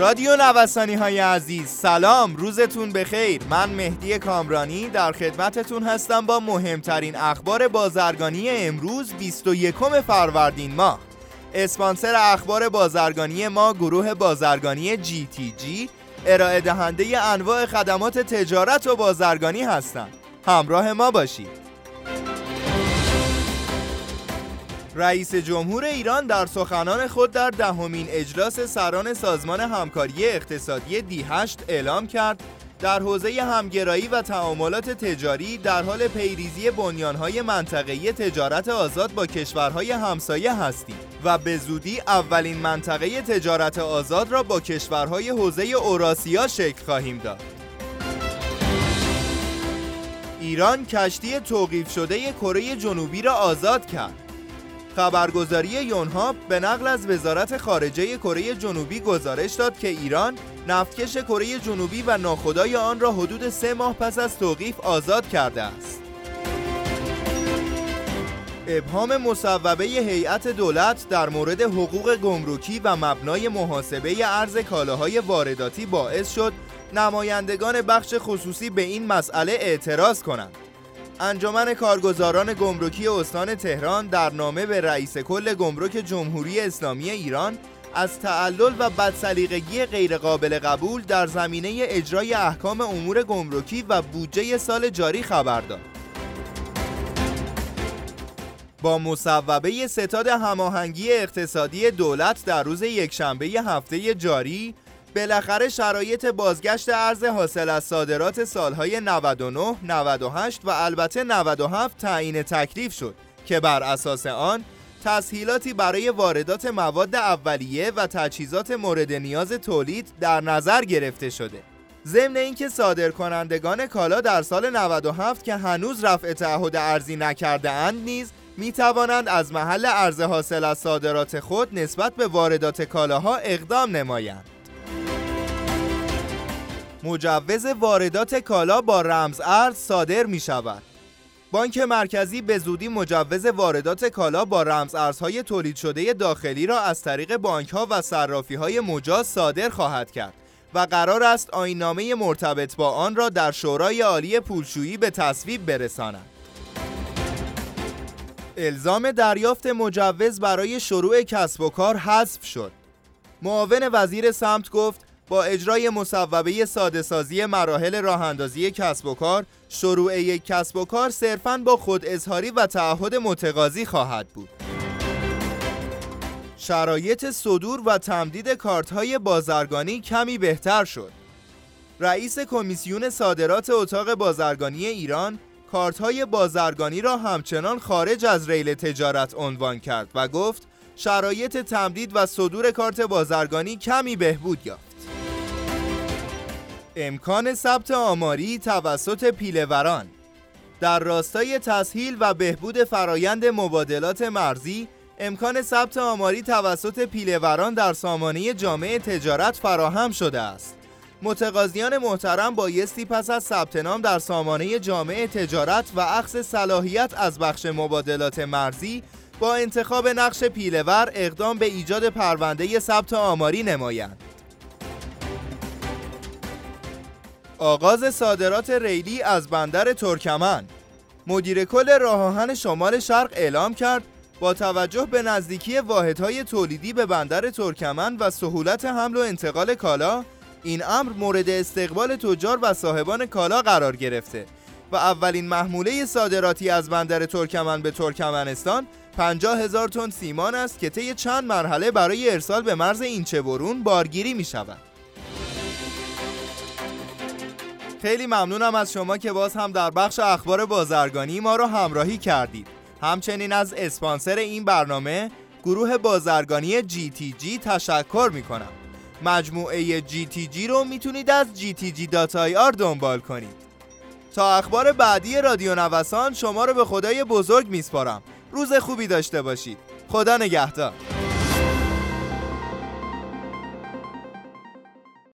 رادیو نوسانی های عزیز سلام. روزتون بخیر. من مهدی کامرانی در خدمتتون هستم با مهمترین اخبار بازرگانی امروز 21 فروردین ماه. اسپانسر اخبار بازرگانی ما گروه بازرگانی جی تی جی ارائه دهنده انواع خدمات تجارت و بازرگانی هستند. همراه ما باشید. رئیس جمهور ایران در سخنان خود در دهمین اجلاس سران سازمان همکاری اقتصادی دی 8 اعلام کرد در حوزه همگرایی و تعاملات تجاری در حال پیریزی بنیانهای منطقه‌ای تجارت آزاد با کشورهای همسایه هستیم و به زودی اولین منطقه تجارت آزاد را با کشورهای حوزه اوراسیا شکل خواهیم داد. ایران کشتی توقیف شده کره جنوبی را آزاد کرد. خبرگزاری یونهاب به نقل از وزارت خارجه کره جنوبی گزارش داد که ایران نفتکش کره جنوبی و ناخدای آن را حدود سه ماه پس از توقیف آزاد کرده است. ابهام مصوبه هیئت دولت در مورد حقوق گمرکی و مبنای محاسبه ارز کالاهای وارداتی باعث شد نمایندگان بخش خصوصی به این مسئله اعتراض کنند. انجمن کارگزاران گمرکی استان تهران در نامه به رئیس کل گمرک جمهوری اسلامی ایران از تعلل و بدسلیقگی غیرقابل قبول در زمینه اجرای احکام امور گمرکی و بودجه سال جاری خبر داد. با مصوبه ستاد هماهنگی اقتصادی دولت در روز یکشنبه هفته جاری بالاخره شرایط بازگشت ارز حاصل از صادرات سالهای 99, 98 و البته 97 تعیین تکلیف شد که بر اساس آن تسهیلاتی برای واردات مواد اولیه و تجهیزات مورد نیاز تولید در نظر گرفته شده. ضمن اینکه صادرکنندگان کالا در سال 97 که هنوز رفع تعهد ارزی نکرده اند نیز می توانند از محل ارز حاصل از صادرات خود نسبت به واردات کالاها اقدام نمایند. مجوز واردات کالا با رمز ارز صادر می شود. بانک مرکزی به زودی مجوز واردات کالا با رمز ارزهای تولید شده داخلی را از طریق بانک ها و صرافی های مجاز صادر خواهد کرد و قرار است آینامه مرتبط با آن را در شورای عالی پولشویی به تصویب برساند. الزام دریافت مجوز برای شروع کسب و کار حذف شد. معاون وزیر سمت گفت با اجرای مصوبه ساده سازی مراحل راه اندازی کسب و کار شروع یک کسب و کار صرفاً با خود اظهاری و تعهد متقاضی خواهد بود. شرایط صدور و تمدید کارت های بازرگانی کمی بهتر شد. رئیس کمیسیون صادرات اتاق بازرگانی ایران کارت های بازرگانی را همچنان خارج از ریل تجارت عنوان کرد و گفت شرایط تمدید و صدور کارت بازرگانی کمی بهبود یافت. امکان ثبت آماری توسط پیلوران در راستای تسهیل و بهبود فرایند مبادلات مرزی امکان ثبت آماری توسط پیلوران در سامانه جامعه تجارت فراهم شده است. متقاضیان محترم بایستی پس از ثبت نام در سامانه جامعه تجارت و اخذ صلاحیت از بخش مبادلات مرزی با انتخاب نقش پیلور اقدام به ایجاد پرونده ثبت آماری نمایند. آغاز صادرات ریلی از بندر ترکمن مدیر کل راه آهن شمال شرق اعلام کرد با توجه به نزدیکی واحدهای تولیدی به بندر ترکمن و سهولت حمل و انتقال کالا این امر مورد استقبال تجار و صاحبان کالا قرار گرفته و اولین محموله صادراتی از بندر ترکمن به ترکمنستان 50 هزار تن سیمان است که طی چند مرحله برای ارسال به مرز اینچه برون بارگیری می شود. خیلی ممنونم از شما که باز هم در بخش اخبار بازرگانی ما رو همراهی کردید. همچنین از اسپانسر این برنامه گروه بازرگانی GTG تشکر می کنم مجموعه GTG رو می‌تونید از gtg.ir دنبال کنید. تا اخبار بعدی رادیو نوسان شما رو به خدای بزرگ میسپارم. روز خوبی داشته باشید. خدا نگهدار.